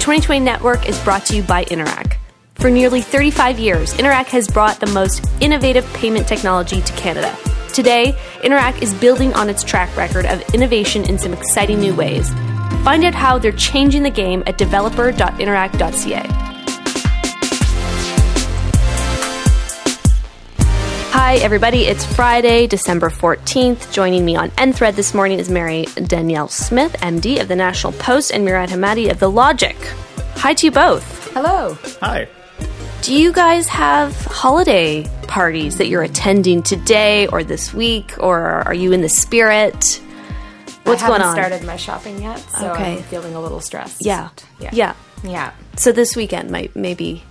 2020 Network is brought to you by Interac. For nearly 35 years, Interac has brought the most innovative payment technology to Canada. Today, Interac is building on its track record of innovation in some exciting new ways. Find out how they're changing the game at developer.interac.ca. Hi, everybody. It's Friday, December 14th. Joining me on nThread this morning is Marie-Danielle Smith, MD of the National Post, and Murad Hemmadi of The Logic. Hi to you both. Hello. Hi. Do you guys have holiday parties that you're attending today or this week, or are you in the spirit? What's going on? I haven't on? started my shopping yet, so Okay. I'm feeling a little stressed. Yeah. yeah, Yeah. yeah. So this weekend might maybe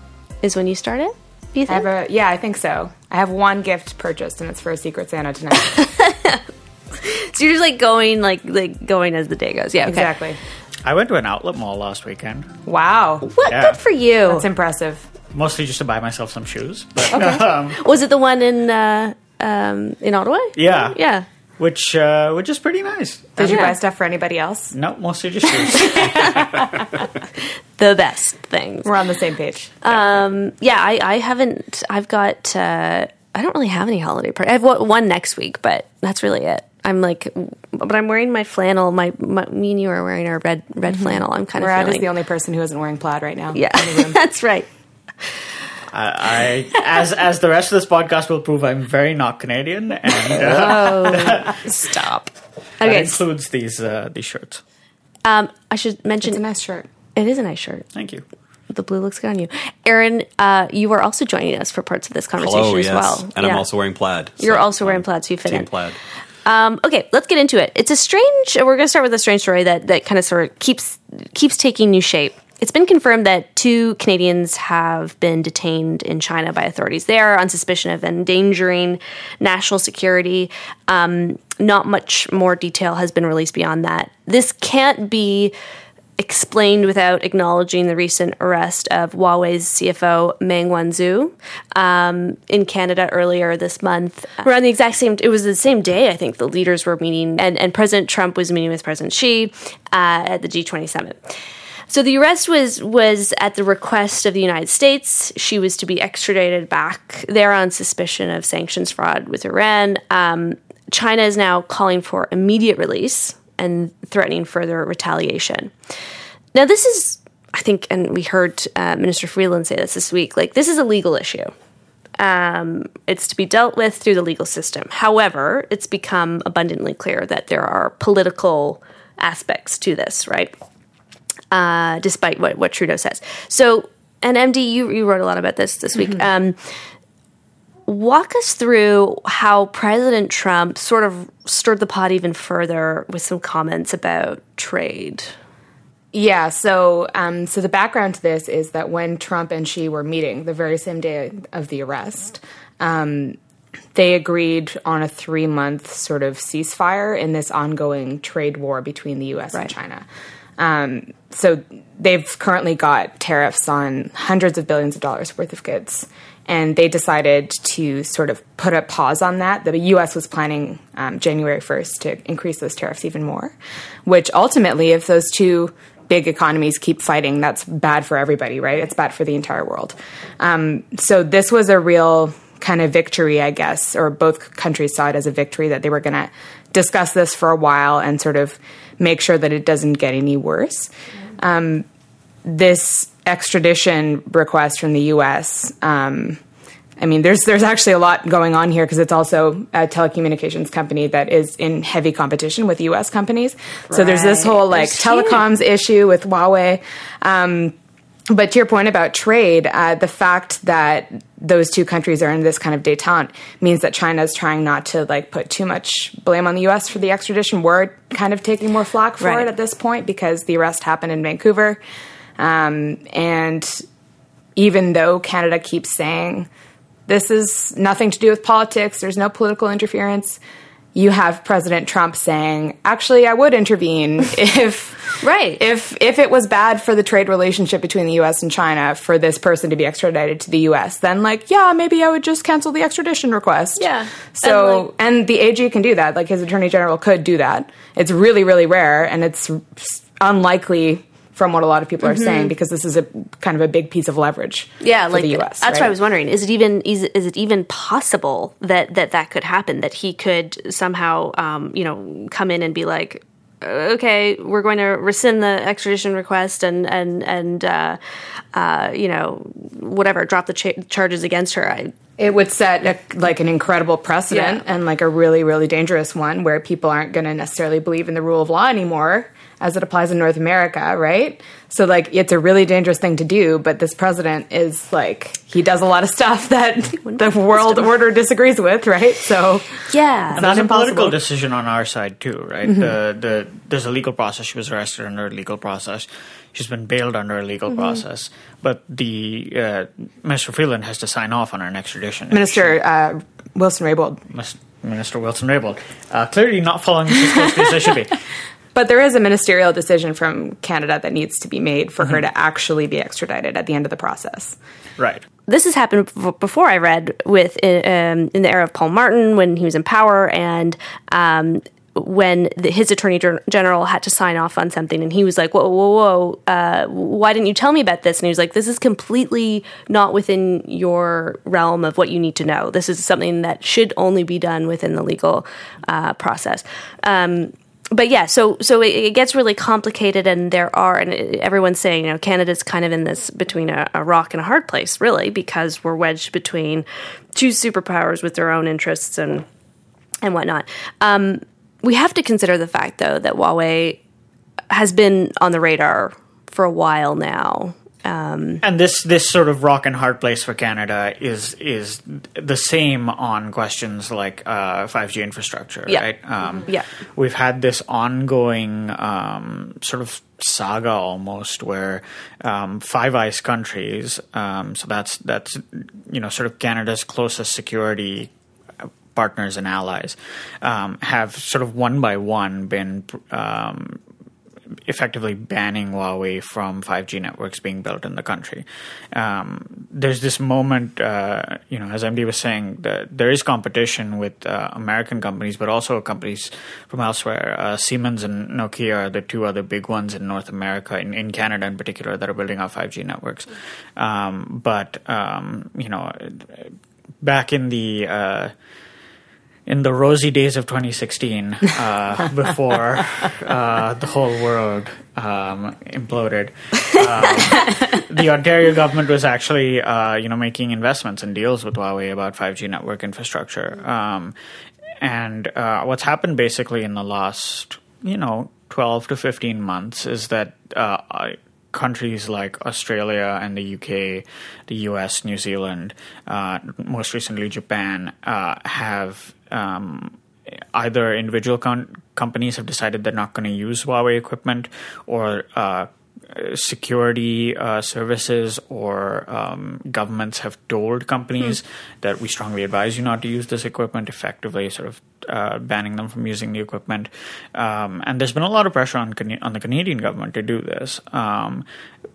is when you start it? Do you I think? have a yeah, I think so. I have one gift purchased, and it's for a Secret Santa tonight. so you're just like going like like going as the day goes. Yeah. Okay. exactly. I went to an outlet mall last weekend, Wow, What? Yeah. Good for you. that's impressive. mostly just to buy myself some shoes. But, um, Was it the one in uh, um, in Ottawa? yeah, Yeah. Which uh, which is pretty nice. Did you buy stuff for anybody else? No, mostly just shoes. The best things. We're on the same page. Um, yeah, I, I haven't. I've got. Uh, I don't really have any holiday party. I have one one next week, but that's really it. I'm like, but I'm wearing my flannel. My, my me and you are wearing our red red flannel. I'm kind of Murad feeling. is the only person who isn't wearing plaid right now. yeah, that's right. I, I as as the rest of this podcast will prove, I'm very not Canadian, and uh, Oh, stop. that Okay, includes these uh, these shirts. um, I should mention it's a nice shirt. it is a nice shirt. Thank you. The blue looks good on you, Aaron. Uh, you are also joining us for parts of this conversation Hello, as well. And Yeah. I'm also wearing plaid. You're also wearing I'm plaid, so you fit Team in. plaid. Um, okay, let's get into it. It's a strange. We're going to start with a strange story that that kind of sort of keeps keeps taking new shape. It's been confirmed that two Canadians have been detained in China by authorities there on suspicion of endangering national security. Um, not much more detail has been released beyond that. This can't be explained without acknowledging the recent arrest of Huawei's CFO Meng Wanzhou um, in Canada earlier this month. Around the exact same, it was the same day I think the leaders were meeting, and, and President Trump was meeting with President Xi uh, at the G20 summit. So the arrest was was at the request of the United States. She was to be extradited back there on suspicion of sanctions fraud with Iran. Um, China is now calling for immediate release and threatening further retaliation. Now, this is, I think, and we heard uh, Minister Freeland say this this week. Like, this is a legal issue. Um, it's to be dealt with through the legal system. However, it's become abundantly clear that there are political aspects to this, right? Uh, despite what, what Trudeau says. So, and MD, you, you wrote a lot about this this week. Um, walk us through how President Trump sort of stirred the pot even further with some comments about trade. Yeah, so um, so the background to this is that when Trump and Xi were meeting the very same day of the arrest, um, they agreed on a three month sort of ceasefire in this ongoing trade war between the U.S. Right. and China. Um, so they've currently got tariffs on hundreds of billions of dollars worth of goods. And they decided to sort of put a pause on that. The U.S. was planning um, January 1st to increase those tariffs even more, which ultimately, if those two big economies keep fighting, that's bad for everybody, right? It's bad for the entire world. Um, so this was a real kind of victory, I guess, or both countries saw it as a victory that they were going to discuss this for a while and sort of make sure that it doesn't get any worse. Um, this extradition request from the U.S. Um, I mean, there's there's actually a lot going on here because it's also a telecommunications company that is in heavy competition with U.S. companies. So there's this whole like There's huge- telecoms issue with Huawei. Um, but to your point about trade, uh, the fact that those two countries are in this kind of détente means that China is trying not to like put too much blame on the U.S. for the extradition. We're kind of taking more flack for Right. it at this point because the arrest happened in Vancouver, um, and even though Canada keeps saying this is nothing to do with politics, there's no political interference. You have President Trump saying, "Actually, I would intervene if Right. if if it was bad for the trade relationship between the U.S. and China for this person to be extradited to the U.S. Then, like, yeah, maybe I would just cancel the extradition request. Yeah. So, And, and, the AG can do that. Like his attorney general could do that. It's really, really rare, and it's unlikely from what a lot of people are saying because this is a kind of a big piece of leverage yeah, for like the US. that's what I was wondering. Is it even is, it- is it even possible that that that could happen? That he could somehow, um, you know, come in and be like, okay, we're going to rescind the extradition request and and and uh, uh, you know, whatever, drop the cha- charges against her. I, It would set a, like an incredible precedent Yeah. and like a really, really dangerous one where people aren't going to necessarily believe in the rule of law anymore as it applies in North America, right? So like it's a really dangerous thing to do, but this president is like he does a lot of stuff that the world order disagrees with, right? So yeah, And there's a impossible. political decision on our side too, right? Mm-hmm. The the there's a legal process. She was arrested under a legal process. She's been bailed under a legal Mm-hmm. process. But the uh, Minister Freeland has to sign off on an extradition. Minister uh, Wilson Raybould. Mis- Minister Wilson Raybould uh, clearly not following this as closely as they should be. But there is a ministerial decision from Canada that needs to be made for Mm-hmm. her to actually be extradited at the end of the process. Right. this has happened before. I read with um, in the era of Paul Martin when he was in power, and um, when the, his attorney gen- general had to sign off on something, and he was like, "Whoa, whoa, whoa! Uh, why didn't you tell me about this?" And he was like, "This is completely not within your realm of what you need to know. This is something that should only be done within the legal uh, process." Um, but yeah, so so it, it gets really complicated, and there are, and everyone's saying, you know, Canada's kind of in this between a, a rock and a hard place, really, because we're wedged between two superpowers with their own interests and and whatnot. Um, we have to consider the fact, though, that Huawei has been on the radar for a while now. And this this sort of rock and hard place for Canada is is the same on questions like uh, 5G infrastructure, Yeah. right? Um, Yeah. we've had this ongoing um, sort of saga almost where um, Five Eyes countries, um, so that's that's you know sort of Canada's closest security partners and allies, um, have sort of one by one been um, effectively banning Huawei from 5G networks being built in the country. Um, there's this moment, uh, you know, as MD was saying, that there is competition with uh, American companies, but also companies from elsewhere. Uh, Siemens and Nokia are the two other big ones in North America, in, in Canada in particular, that are building out 5G networks. Um, but, um, you know, back in the uh, in the rosy days of 2016, uh, before uh, the whole world um, imploded, um, the Ontario government was actually, uh, you know, making investments and deals with Huawei about 5G network infrastructure. Um, and uh, what's happened basically in the last, you know, 12 to 15 months is that uh, countries like Australia and the UK, the US, New Zealand, uh, most recently Japan, uh, have um, either individual con- companies have decided they're not going to use Huawei equipment, or uh, security uh, services or um, governments have told companies that we strongly advise you not to use this equipment, effectively sort of uh, banning them from using the equipment. Um, and there's been a lot of pressure on on the Canadian government to do this. Um,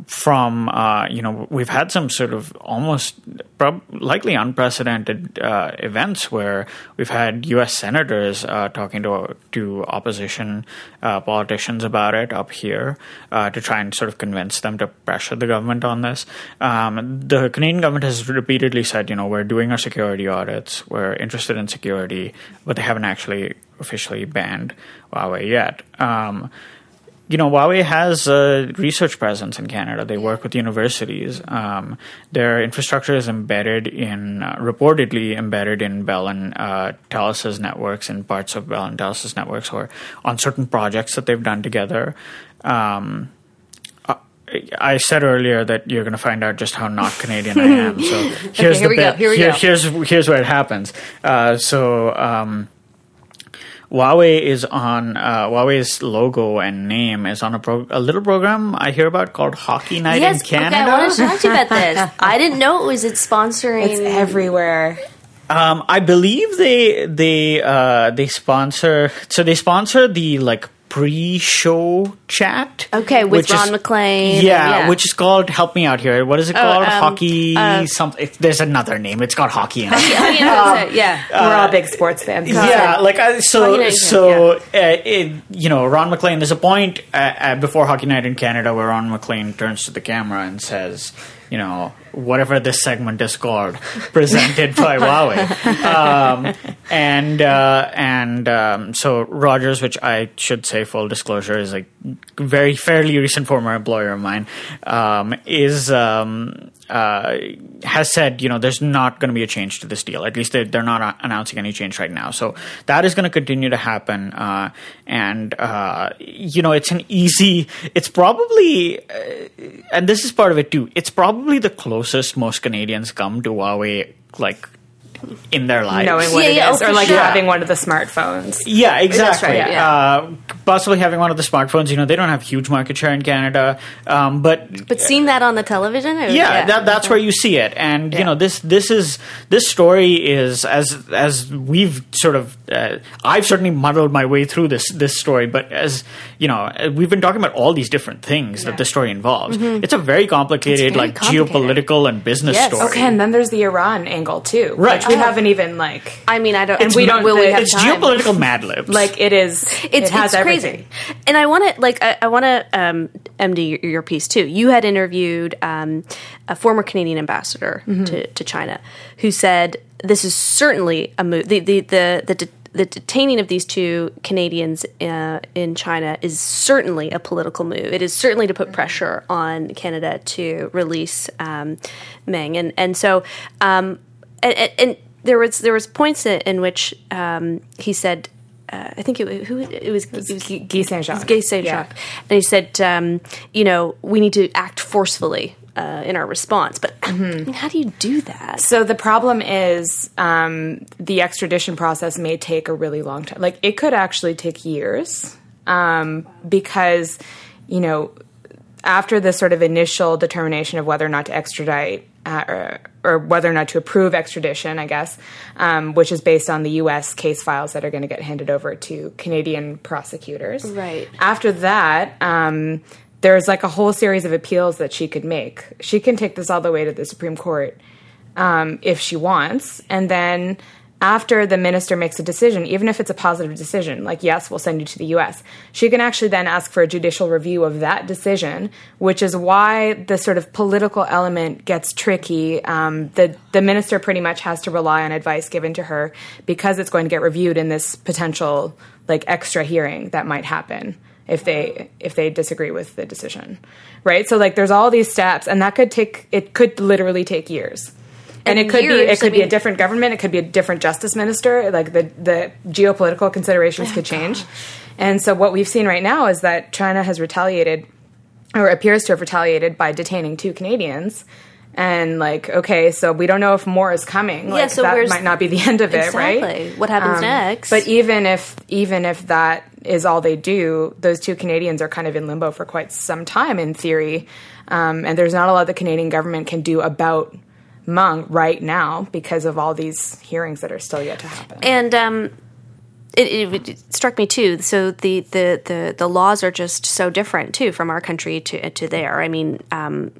from uh, you know, we've had some sort of almost prob- likely unprecedented uh, events where we've had U.S. senators uh, talking to to opposition uh, politicians about it up here uh, to try and sort of convince them to pressure the government on this. Um, the Canadian government has repeatedly said, you know, we're doing our security audits, we're interested in security, but they haven't actually officially banned Huawei yet. Um, you know, Huawei has a research presence in Canada. They work with universities. Um, their infrastructure is embedded in, uh, reportedly embedded in Bell and uh, Telus' networks and parts of Bell and Telus' networks, or on certain projects that they've done together. Um, I- I said earlier that you're going to find out just how not Canadian I am. So here's here the we go, bit. here we Here- go. Here's here's where it happens. Uh, so. Um, Huawei is on uh, Huawei's logo and name is on a, pro- a little program I hear about called Hockey Night yes, in Canada. okay. I wanted to talk to you about this. I didn't know it was it sponsoring. It's everywhere. Um, I believe they they uh, they sponsor so they sponsor the like pre-show chat. Okay, with which Ron is- MacLean. Yeah, Yeah. which is called. Help me out here. What is it called? um, hockey. uh, something. There's another name. It's got hockey in it. Yeah, that's yeah. We're all big sports fans. yeah, like uh, so. Hockey Night in so, uh, it, you know, Ron MacLean. There's a point uh, uh, before Hockey Night in Canada where Ron MacLean turns to the camera and says, "You know, whatever this segment is called, presented by Huawei." Um, and uh, and um, so Rogers, which I should say, full disclosure, is a very fairly recent former employer of mine, um, is. Um, uh, has said, you know, there's not going to be a change to this deal. At least they, they're not announcing any change right now. So that is going to continue to happen. Uh, and, uh, you know, it's an easy, it's probably, uh, and this is part of it too, it's probably the closest most Canadians come to Huawei, like, in their lives. knowing what Yeah, it yeah, is, oh, or like sure. having one of the smartphones. Yeah, exactly. right, yeah. Uh, possibly having one of the smartphones. You know, they don't have huge market share in Canada, um, but But seeing that on the television, it was- yeah, That, that's where you see it and you know this this is this story is as as we've sort of uh, i've certainly muddled my way through this this story but as you know uh, we've been talking about all these different things that the story involves it's a very complicated Mm-hmm. very like complicated. geopolitical and business Yes. story Okay, and then there's the Iran angle too, Right. Which we Oh. haven't even like, I mean, I don't. And we don't- we have it's time? geopolitical mad libs like it is. It's, it has it's everything. crazy. And I want to like I, I want to um, MD your, your piece too. You had interviewed um, a former Canadian ambassador to, to China who said this is certainly a move. The the the the, de- the detaining of these two Canadians uh, in China is certainly a political move. It is certainly to put pressure on Canada to release um, Meng, and and so um, and, and, and there was there was points in, in which um, he said. Uh, I think it was who it was. It was Guy Guy Saint-Jacques. Gay Saint Yeah. And he said, um, you know, we need to act forcefully uh, in our response. But how do you do that? So the problem is um, the extradition process may take a really long time. Like it could actually take years um, because you know after the sort of initial determination of whether or not to extradite uh, or, or whether or not to approve extradition, I guess, um, which is based on the U.S. case files that are going to get handed over to Canadian prosecutors. Right. After that, um, there's like a whole series of appeals that she could make. She can take this all the way to the Supreme Court um, if she wants. And then after the minister makes a decision, even if it's a positive decision, like, yes, we'll send you to the US, she can actually then ask for a judicial review of that decision, which is why the sort of political element gets tricky. Um, the, the minister pretty much has to rely on advice given to her because it's going to get reviewed in this potential, like, extra hearing that might happen if they if they disagree with the decision right so like there's all these steps and that could take it could literally take years and, it could be it could I be a different government it could be a different justice minister like the the geopolitical considerations could change. and so what we've seen right now is that china has retaliated or appears to have retaliated by detaining two canadians. And like okay so we don't know if more is coming like so that might not be the end of it right? What happens Um, next? but even if even if that is all they do, those two Canadians are kind of in limbo for quite some time in theory, um, and there's not a lot the Canadian government can do about Meng right now because of all these hearings that are still yet to happen. and um, it, it, it struck me too. So the, the, the, the laws are just so different too from our country to to there. I mean, um,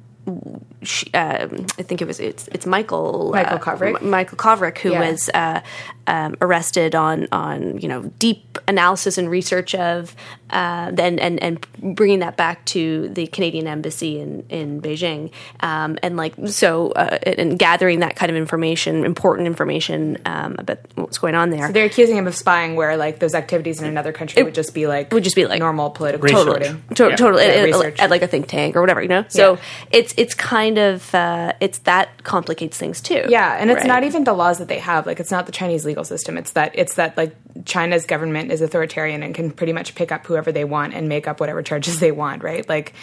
she, um, I think it was it's, it's Michael Michael uh, M- Michael Kovrig who Yeah. was uh, um, arrested on on you know deep analysis and research of uh, and and and bringing that back to the Canadian embassy in in Beijing um, and like so uh, and gathering that kind of information, important information um, about what's going on there. They're accusing him of spying, where like those activities in another country would just be like would just be like normal political Research. reporting. To- Yeah. totally Yeah, at, at- research. at like a think tank or whatever you know so Yeah. it's it's kind of uh, it's that complicates things too Yeah, and it's Right. not even the laws that they have. Like, it's not the Chinese legal system. It's that it's that like China's government is authoritarian and can pretty much pick up whoever they want and make up whatever charges they want. Right? Like,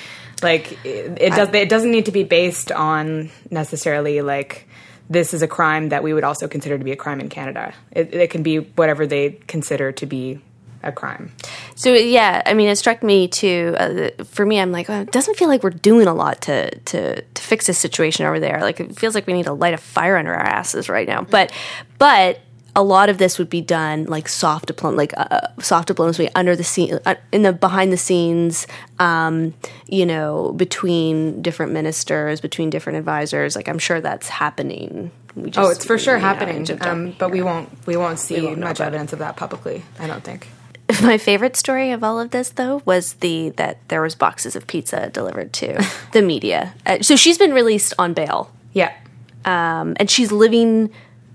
like it, it does. It doesn't need to be based on necessarily like this is a crime that we would also consider to be a crime in Canada. It, it can be whatever they consider to be a crime. so yeah i mean it struck me too uh, for me i'm like it doesn't feel like we're doing a lot to to to fix this situation over there like it feels like we need to light a fire under our asses right now but but a lot of this would be done like soft diploma, like uh, soft diplomacy under the scene, uh, in the behind the scenes, um, you know, between different ministers, between different advisors. Like I'm sure that's happening. We just, Oh, it's for sure happening, um, but we won't we won't see won't much about it. evidence of that publicly. I don't think. My favorite story of all of this, though, was the that there was boxes of pizza delivered to the media. Uh, so she's been released on bail, Yeah, um, and she's living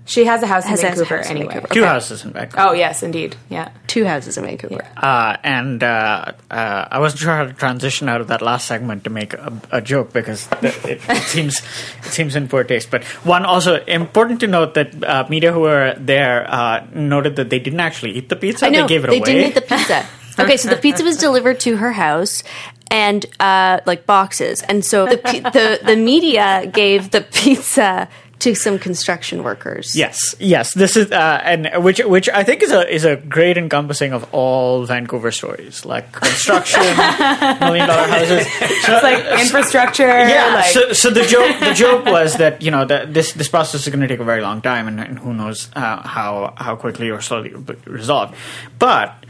she has a house Has in Vancouver house in anyway. Vancouver. Two Okay. houses in Vancouver. Oh yes, indeed. Yeah. two houses in Vancouver. Uh, and uh, uh, I wasn't sure how to transition out of that last segment to make a, a joke because th- it, it seems it seems in poor taste. But one also important to note that uh, media who were there uh, noted that they didn't actually eat the pizza; I know they gave it they away. didn't eat the pizza. okay, so the pizza was delivered to her house and uh, like boxes, and so the the the media gave the pizza to some construction workers. Yes, yes. This is uh, and which which I think is a is a great encompassing of all Vancouver stories, like construction, million dollar houses. So, It's like infrastructure. yeah. Like, so, so the joke the joke was that you know that this this process is going to take a very long time, and, and who knows uh, how how quickly or slowly it will be resolved. But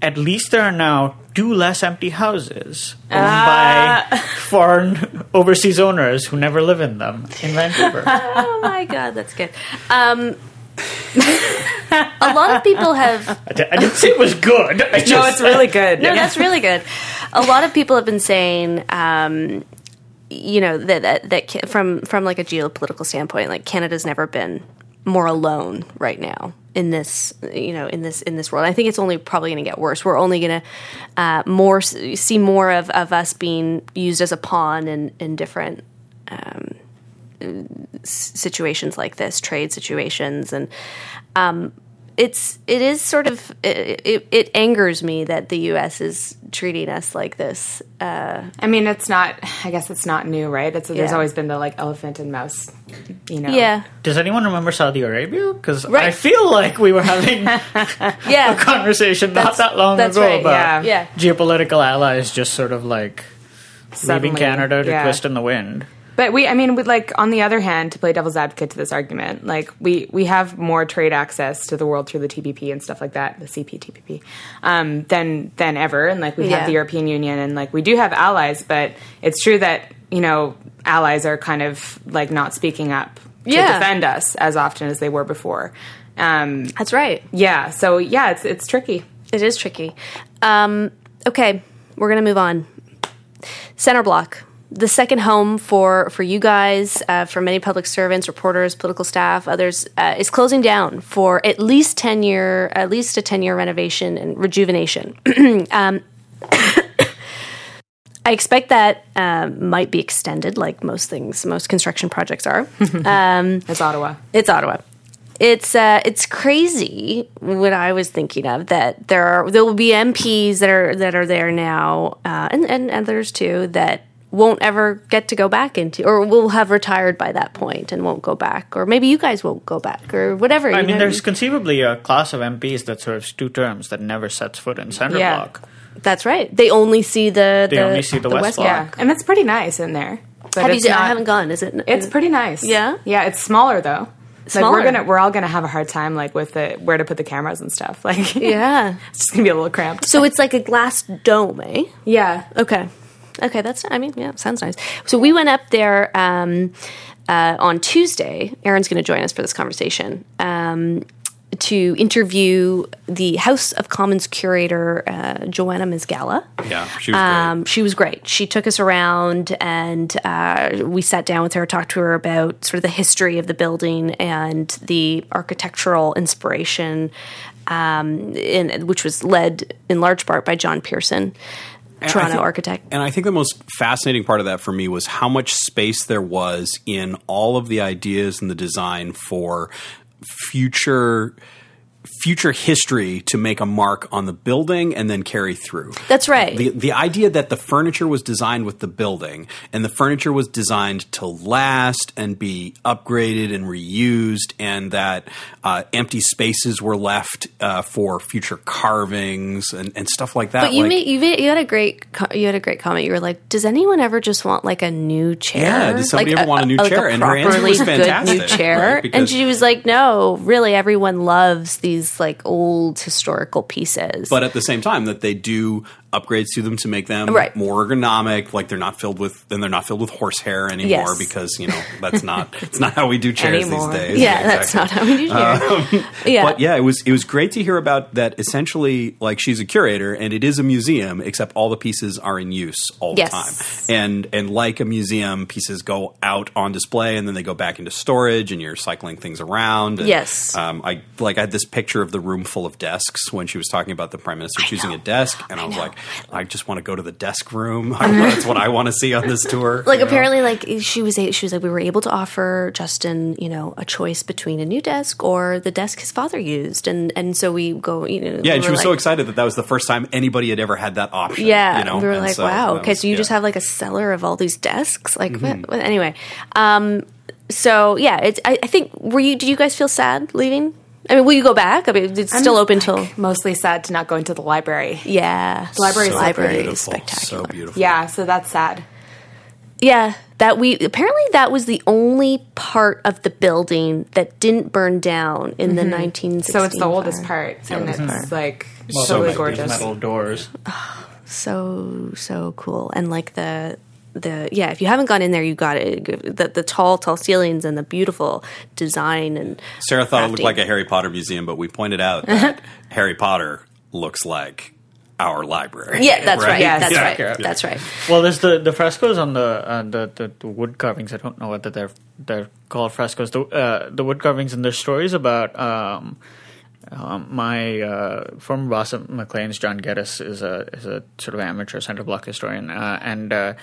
at least there are now two less empty houses owned Ah. by foreign overseas owners who never live in them in Vancouver. Oh my god, that's good. Um, a lot of people have I didn't say it was good. I just, no, it's really good. No, that's really good. A lot of people have been saying, um, you know, that, that that from from like a geopolitical standpoint, like Canada's never been more alone right now in this, you know, in this in this world. I think it's only probably going to get worse. We're only going to uh, more see more of, of us being used as a pawn in in different um, situations like this, trade situations, and um, it's it is sort of it, it, it angers me that the U.S. is treating us like this. Uh, I mean, it's not. I guess it's not new, right? It's there's always been the like elephant and mouse. You know. yeah, Does anyone remember Saudi Arabia? Because I feel like we were having yeah. a yeah, conversation not That's- that long ago right, about yeah. Yeah. geopolitical allies just sort of like Suddenly, leaving Canada to yeah. twist in the wind. But we, I mean, with like on the other hand, to play devil's advocate to this argument, like we we have more trade access to the world through the TPP and stuff like that, the CPTPP, um, than than ever, and like we Yeah. have the European Union, and like we do have allies, but it's true that you know allies are kind of like not speaking up to Yeah. defend us as often as they were before. Um, that's right. yeah, so yeah, it's it's tricky. It is tricky. Um, okay, we're gonna move on. Center block. The second home for for you guys, uh, for many public servants, reporters, political staff, others, uh, is closing down for at least ten year, at least a ten year renovation and rejuvenation. um, I expect that um, might be extended, like most things, most construction projects are. It's Ottawa. It's Ottawa. It's uh, it's crazy what I was thinking of that there are there will be MPs that are that are there now uh, and and others too that won't ever get to go back into or will have retired by that point and won't go back or maybe you guys won't go back or whatever. I you mean, know? there's conceivably a class of MPs that serves two terms that never sets foot in center Yeah. block. that's right. They only see the They the, only see the West Block. Yeah, and it's pretty nice in there. But Have you it's seen, I haven't gone. Is it? It's pretty nice. Yeah? yeah. It's smaller though. Like Smaller. we're gonna, we're all gonna have a hard time like with the where to put the cameras and stuff. Like, yeah. it's just gonna be a little cramped. So it's like a glass dome, eh? Yeah, Okay. Okay, that's, I mean, yeah, sounds nice. So we went up there um, uh, on Tuesday. Aaron's going to join us for this conversation um, to interview the House of Commons curator, uh, Joanna Mizgala. Yeah, she was great. Um, she was great. She took us around and uh, we sat down with her, talked to her about sort of the history of the building and the architectural inspiration, um, in, which was led in large part by John Pearson, Toronto think- architect. And I think the most fascinating part of that for me was how much space there was in all of the ideas and the design for future future history to make a mark on the building and then carry through. That's right. The the idea that the furniture was designed with the building and the furniture was designed to last and be upgraded and reused, and that uh, empty spaces were left uh, for future carvings and, and stuff like that. But you Like- made, you made, you had a great you had a great comment. You were like, "Does anyone ever just want like a new chair? Yeah, does somebody like ever want a new like chair?" A And her answer was good new chair. right? And she was like, "No, really, everyone loves these like old historical pieces." but at the same time that they do upgrades to them to make them Right. more ergonomic like they're not filled with and they're not filled with horsehair anymore Yes. because you know that's not it's not how we do chairs Anymore. these days yeah, that's not how we do chair. yeah, but yeah it was it was great to hear about that essentially like she's a curator and it is a museum except all the pieces are in use all Yes. the time and and like a museum pieces go out on display and then they go back into storage and you're cycling things around and, Yes. um, I like I had this picture of the room full of desks when she was talking about the prime minister choosing a desk, and I, was know. like, I just want to go to the desk room. That's what I want to see on this tour. like you know? apparently like she was a, she was like we were able to offer Justin you know a choice between a new desk or the desk his father used and and so we go you know Yeah, we and she was so excited that that was the first time anybody had ever had that option. Yeah, you know? we were And like, so wow. Okay, was- so you yeah. just have like a cellar of all these desks. Like, Mm-hmm. what, what- anyway. Um, so yeah, it's. I, I think. Were you? Did you guys feel sad leaving? I mean, will you go back? I mean, it's still open till. Mostly sad to not go into the library. Yeah, the library is so library is spectacular. so beautiful. Yeah, so that's sad. Yeah, that we apparently that was the only part of the building that didn't burn down in the 1960s. Mm-hmm. So it's the oldest part, and it's like Well, totally like gorgeous. metal doors. so so cool and like the the yeah if you haven't gone in there you got it the, the tall tall ceilings and the beautiful design and Sarah thought it looked like a Harry Potter museum, but we pointed out that Harry Potter looks like our library. yeah that's right, Yes. that's Yeah. right Yeah. that's right Well, there's the, the frescoes on the, uh, the, the the wood carvings. I don't know whether they're they're called frescoes. The uh, the wood carvings and there's stories about um, um, my uh, former boss at Maclean's, John Geddes, is a is a sort of amateur center block historian, uh, and uh,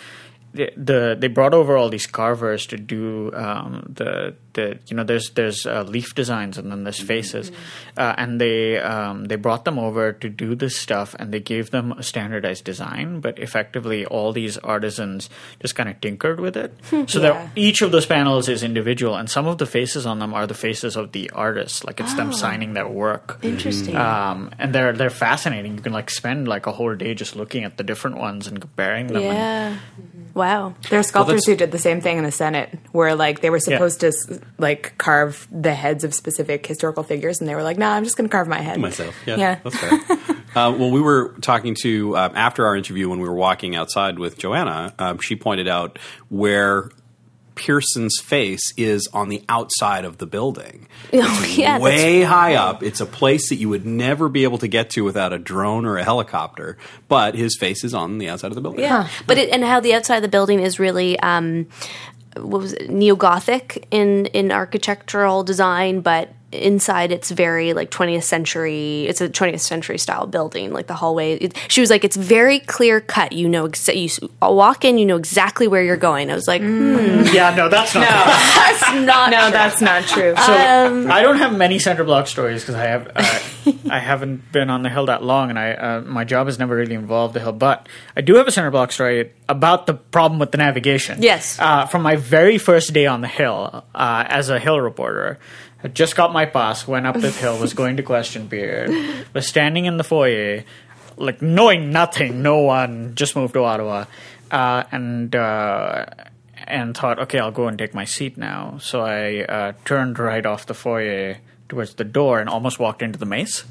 the, the they brought over all these carvers to do um, the the you know there's there's uh, leaf designs and then there's faces, uh, and they um, they brought them over to do this stuff and they gave them a standardized design, but effectively all these artisans just kind of tinkered with it, so Yeah. each of those panels is individual, and some of the faces on them are the faces of the artists, like it's them signing their work. interesting Um, and they're they're fascinating. You can like spend like a whole day just looking at the different ones and comparing them. and- yeah wow There are sculptors that's- who did the same thing in the Senate, where like they were supposed to s- like carve the heads of specific historical figures, and they were like, "Nah, I'm just going to carve my head myself. Yeah, Yeah. that's fair. uh, well, we were talking to um, after our interview when we were walking outside with Joanna. Um, she pointed out where Pearson's face is on the outside of the building. oh, yeah that's way high up. It's a place that you would never be able to get to without a drone or a helicopter. But his face is on the outside of the building. Yeah, but it, and how the outside of the building is really um, what was it, neo Gothic in in architectural design, but inside it's very like 20th century. It's a 20th century style building, like the hallway. It, she was like, it's very clear cut. You know, exa- you walk in, you know exactly where you're going. I was like, hmm, Yeah, no, that's not. that's not No, true. that's not true. So Um, I don't have many center block stories because I have uh, I haven't been on the hill that long, and I uh, my job has never really involved the hill. But I do have a center block story about the problem with the navigation. Yes. uh, from my very first day on the hill uh, as a hill reporter. I just got my pass, went up the hill, was going to question period, was standing in the foyer, like knowing nothing, no one, just moved to Ottawa, uh, and uh, and thought, okay, I'll go and take my seat now. So I uh, turned right off the foyer towards the door and almost walked into the mace.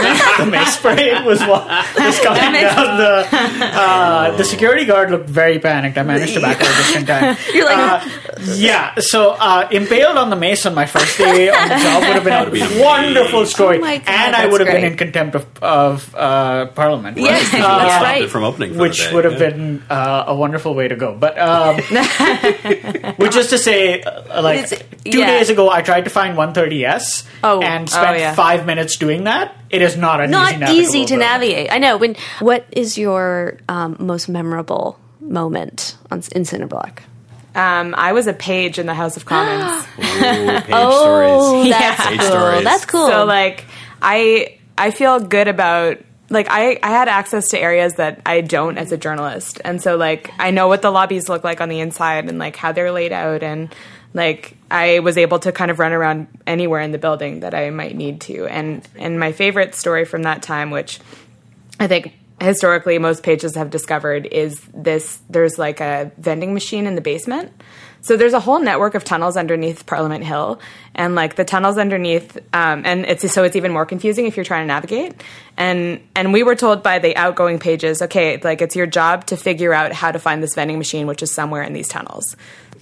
the mace parade was, wa- was coming down the. Uh, the security guard looked very panicked. I managed to back away just in time. You're like, Uh, yeah, so uh, impaled on the mace on my first day on the job would have been a wonderful story, Oh my God, and I that's would have been great. in contempt of, of uh, Parliament. Yes, Uh, that's Stopped right. it from opening, for which the day. would have Yeah. been uh, a wonderful way to go. But um, which is to say, uh, like It's- two yeah. days ago, I tried to find 130s Oh. and Oh, spent yeah. five minutes doing that. It is not an easy not easy navigable to road. navigate. I know. When what is your um, most memorable moment on in center block? Um, I was a page in the House of Commons. Ooh, page Oh, stories. that's Page cool. stories. That's cool. So like I I feel good about like I, I had access to areas that I don't as a journalist. And so like I know what the lobbies look like on the inside and like how they're laid out and like I was able to kind of run around anywhere in the building that I might need to. And and my favorite story from that time, which I think historically most pages have discovered, is this there's like a vending machine in the basement. So there's a whole network of tunnels underneath Parliament Hill, and like the tunnels underneath, um, and it's so it's even more confusing if you're trying to navigate. And and we were told by the outgoing pages, okay, like it's your job to figure out how to find this vending machine, which is somewhere in these tunnels.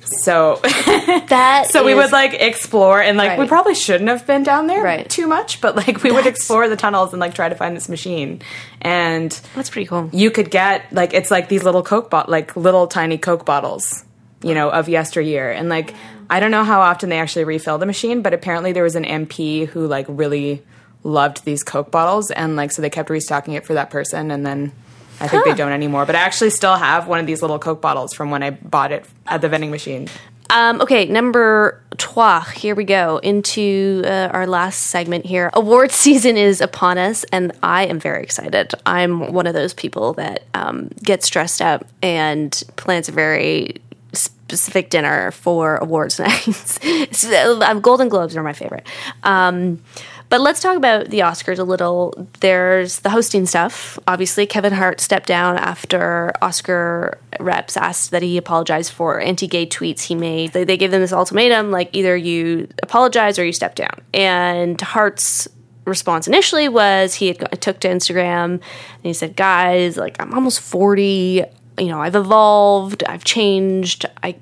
So That so we would like explore and like we probably shouldn't have been down there Right. too much, but like we would explore the tunnels and like try to find this machine. And That's pretty cool. you could get like it's like these little coke bot like little tiny coke bottles you know of yesteryear and like i don't know how often they actually refill the machine but apparently there was an mp who like really loved these coke bottles and like so they kept restocking it for that person and then i think they don't anymore but i actually still have one of these little coke bottles from when i bought it at the vending machine Um, okay, number trois. Here we go into uh, our last segment here. Award season is upon us, and I am very excited. I'm one of those people that um, gets stressed out and plans a very specific dinner for awards nights. so, um, Golden Globes are my favorite. Um, but let's talk about the Oscars a little. There's the hosting stuff. Obviously, Kevin Hart stepped down after Oscar reps asked that he apologize for anti-gay tweets he made. They, they gave them this ultimatum, like either you apologize or you step down. And Hart's response initially was he had took to Instagram and he said, "Guys, like I'm almost 40. You know, I've evolved. I've changed. I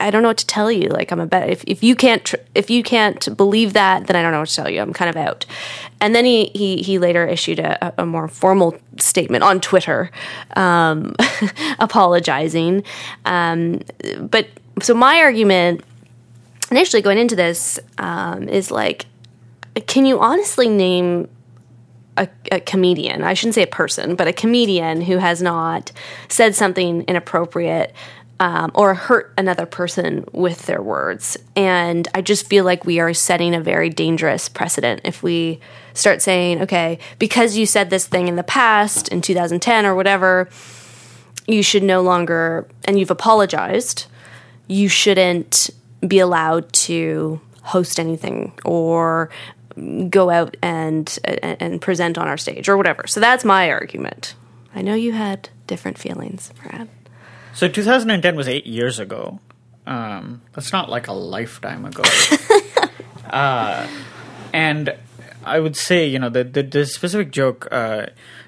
I don't know what to tell you. Like I'm a bet. If, if you can't tr- if you can't believe that, then I don't know what to tell you. I'm kind of out." And then he he he later issued a, a more formal statement on Twitter, um, apologizing. Um, but so my argument initially going into this um, is like can you honestly name a, a comedian? I shouldn't say a person, but a comedian who has not said something inappropriate um, or hurt another person with their words. And I just feel like we are setting a very dangerous precedent if we start saying, okay, because you said this thing in the past, in 2010 or whatever, you should no longer, and you've apologized, you shouldn't be allowed to host anything or go out and and and present on our stage or whatever. So that's my argument. I know you had different feelings, Murad. So 2010 was eight years ago. Um, that's not like a lifetime ago. uh, and I would say, you know, the the, the specific joke uh,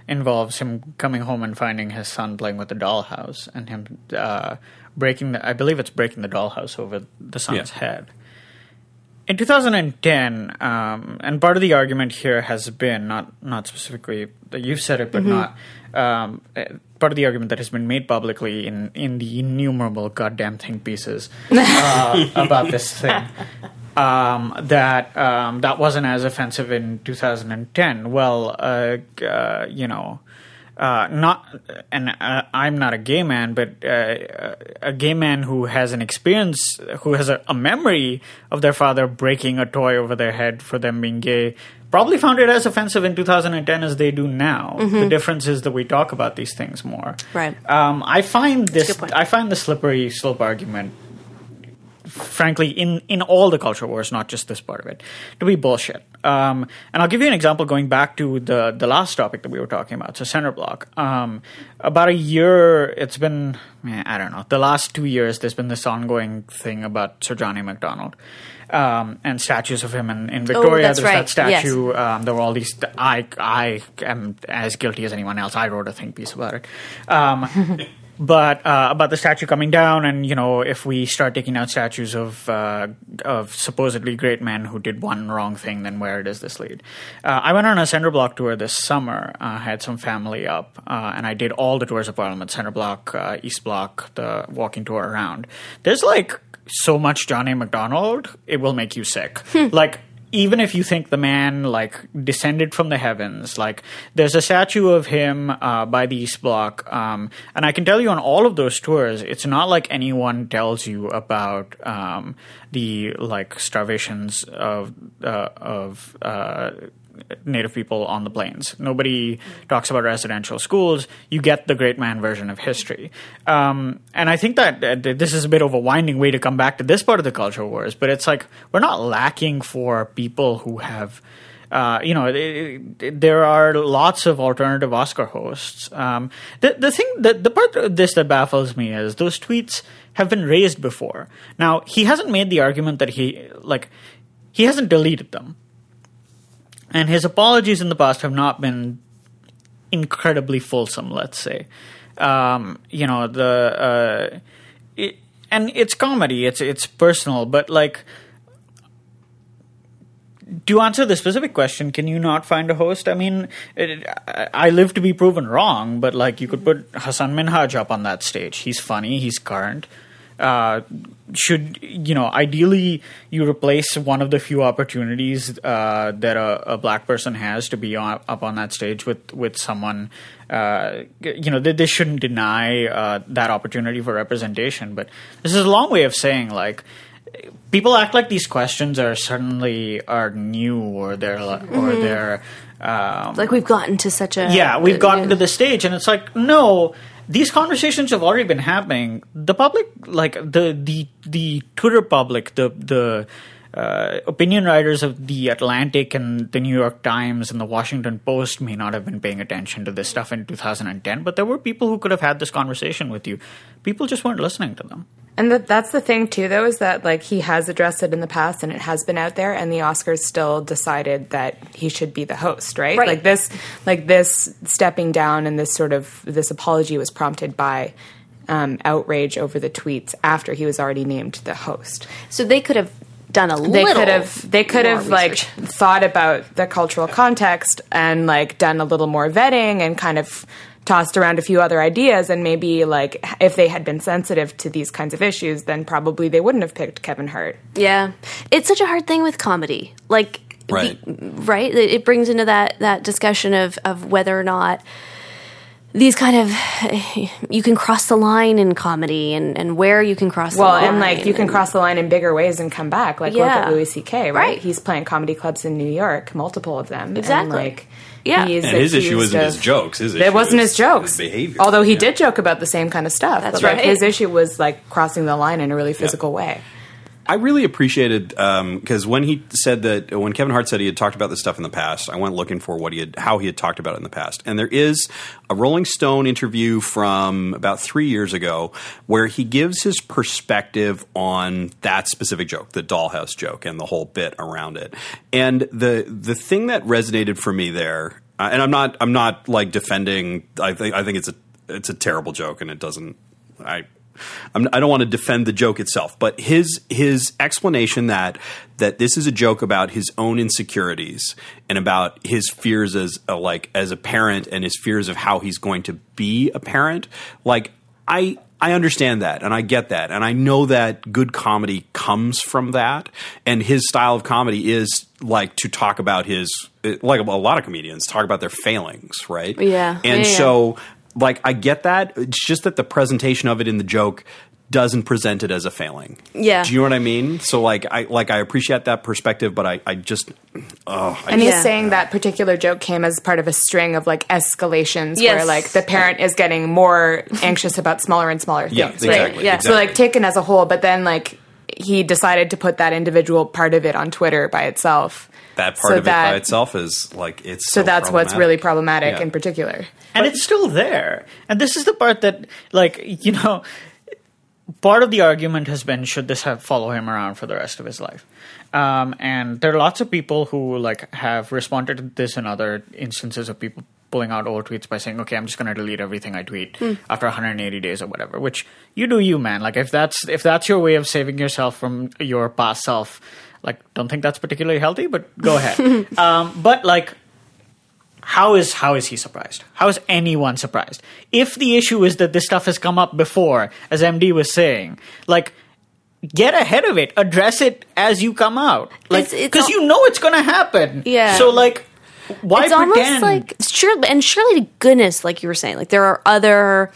involves him coming home and finding his son playing with the dollhouse, and him uh, breaking the. I believe it's breaking the dollhouse over the son's Yeah. head. In 2010, um, and part of the argument here has been not not specifically that you said it, but not um, eh, part of the argument that has been made publicly in in the innumerable goddamn think pieces uh, about this thing. Um, that um, that wasn't as offensive in 2010. Well, uh, uh, you know, uh, not, and uh, I'm not a gay man, but uh, a gay man who has an experience, who has a, a memory of their father breaking a toy over their head for them being gay, probably found it as offensive in 2010 as they do now. The difference is that we talk about these things more. Right. Um, I find this. I find the slippery slope argument frankly, in, in all the culture wars, not just this part of it, to be bullshit. Um, and I'll give you an example going back to the, the last topic that we were talking about, so center block. Um, about a year, it's been, I don't know, the last two years, there's been this ongoing thing about Sir John A. Macdonald. Um, and statues of him in, in Victoria. Oh, There's right. that Yes. statue. Um, there were all these. I I am as guilty as anyone else. I wrote a think piece about it. Um, but uh, about the statue coming down, and you know, if we start taking out statues of uh, of supposedly great men who did one wrong thing, then where does this lead? Uh, I went on a center block tour this summer. Uh, had some family up, uh, and I did all the tours of Parliament: center block, uh, east block, the walking tour around. There's like so much John A. Macdonald, it will make you sick. like even if you think the man like descended from the heavens, like there's a statue of him uh, by the East Block, um, and I can tell you on all of those tours, it's not like anyone tells you about um, the like starvations of uh, of uh, native people on the plains. Nobody talks about residential schools. You get the great man version of history. Um, and I think that uh, this is a bit of a winding way to come back to this part of the culture wars, but it's like we're not lacking for people who have. Uh, you know, it, it, there are lots of alternative Oscar hosts. Um, the the thing, the, the part of this that baffles me is those tweets have been raised before. Now he hasn't made the argument that he like he hasn't deleted them. And his apologies in the past have not been incredibly fulsome, let's say. Um, you know, the. Uh, it, and it's comedy, it's it's personal, but like to answer the specific question, can you not find a host? I mean, it, I live to be proven wrong, but like you could put Hasan Minhaj up on that stage. He's funny, he's current. Uh, should you know? Ideally, you replace one of the few opportunities uh, that a, a, black person has to be on, up on that stage with with someone. Uh, you know, they, they shouldn't deny uh, that opportunity for representation. But this is a long way of saying like people act like these questions are suddenly are new or they're mm-hmm. or they're um, like we've gotten to such a yeah we've gotten to the stage and it's like no these conversations have already been happening. The public, like the the the Twitter public, the the uh, opinion writers of the Atlantic and the New York Times and the Washington Post may not have been paying attention to this stuff in 2010, but there were people who could have had this conversation with you. People just weren't listening to them. And the, that's the thing too, though, is that like he has addressed it in the past and it has been out there, and the Oscars still decided that he should be the host, right? right? Like this, like this stepping down and this sort of this apology was prompted by um, outrage over the tweets after he was already named the host. So they could have done a they little. Could have, they could have like thought about the cultural context and like done a little more vetting and kind of tossed around a few other ideas and maybe like if they had been sensitive to these kinds of issues then probably they wouldn't have picked Kevin Hart. Yeah. It's such a hard thing with comedy. Like right. The, right? It brings into that that discussion of of whether or not these kind of you can cross the line in comedy and, and where you can cross well, the line. and like you can cross the line in bigger ways and come back. Like yeah. look at Louis C.K. Right? right? He's playing comedy clubs in New York, multiple of them. Exactly. And, like yeah. and his issue wasn't of, his jokes. His issue it wasn't his jokes. His behavior. Although he yeah. did joke about the same kind of stuff. That's but, like, right. his issue was like crossing the line in a really physical yeah. way. I really appreciated because um, when he said that when Kevin Hart said he had talked about this stuff in the past, I went looking for what he had, how he had talked about it in the past, and there is a Rolling Stone interview from about three years ago where he gives his perspective on that specific joke, the dollhouse joke, and the whole bit around it. And the the thing that resonated for me there, uh, and I'm not I'm not like defending. I think I think it's a it's a terrible joke, and it doesn't. I I'm, I do not want to defend the joke itself, but his his explanation that that this is a joke about his own insecurities and about his fears as a, like as a parent and his fears of how he's going to be a parent. Like I I understand that and I get that and I know that good comedy comes from that and his style of comedy is like to talk about his like a lot of comedians talk about their failings, right? Yeah. And yeah, so like I get that. It's just that the presentation of it in the joke doesn't present it as a failing. Yeah. Do you know what I mean? So like I like I appreciate that perspective, but I, I just oh I and just, he's saying that particular joke came as part of a string of like escalations Yes. where like the parent is getting more anxious about smaller and smaller things. Yeah, right? exactly, Yeah. So like taken as a whole, but then like he decided to put that individual part of it on Twitter by itself. that part so of that- it by itself is like it's So, that's what's really problematic. problematic Yeah. in particular. and it's still there. And this is the part that, like, you know, part of the argument has been should this have follow him around for the rest of his life? Um, and there are lots of people who like have responded to this in other instances of people pulling out old tweets by saying, "Okay, I'm just going to delete everything I tweet after 180 days or whatever." Which you do, you man. Like if that's if that's your way of saving yourself from your past self, like don't think that's particularly healthy, but go ahead. um, but like how is how is he surprised? How is anyone surprised? If the issue is that this stuff has come up before, as MD was saying, like get ahead of it, address it as you come out, like because you know it's going to happen. Yeah. So like, why it's pretend? almost like surely and surely to goodness like you were saying like there are other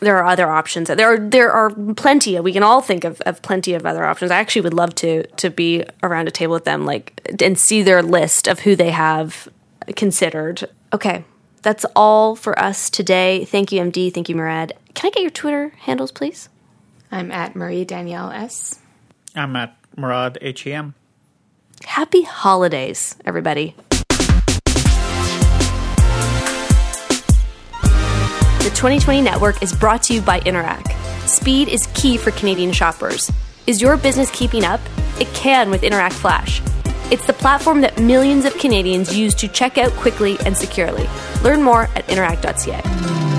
there are other options. There are there are plenty. We can all think of, of plenty of other options. I actually would love to to be around a table with them, like and see their list of who they have considered. Okay, that's all for us today. Thank you, MD. Thank you, Murad. Can I get your Twitter handles, please? I'm at Marie Danielle S. I'm at Murad HEM. Happy holidays, everybody. The 2020 Network is brought to you by Interac. Speed is key for Canadian shoppers. Is your business keeping up? It can with Interac Flash. It's the platform that millions of Canadians use to check out quickly and securely. Learn more at interac.ca.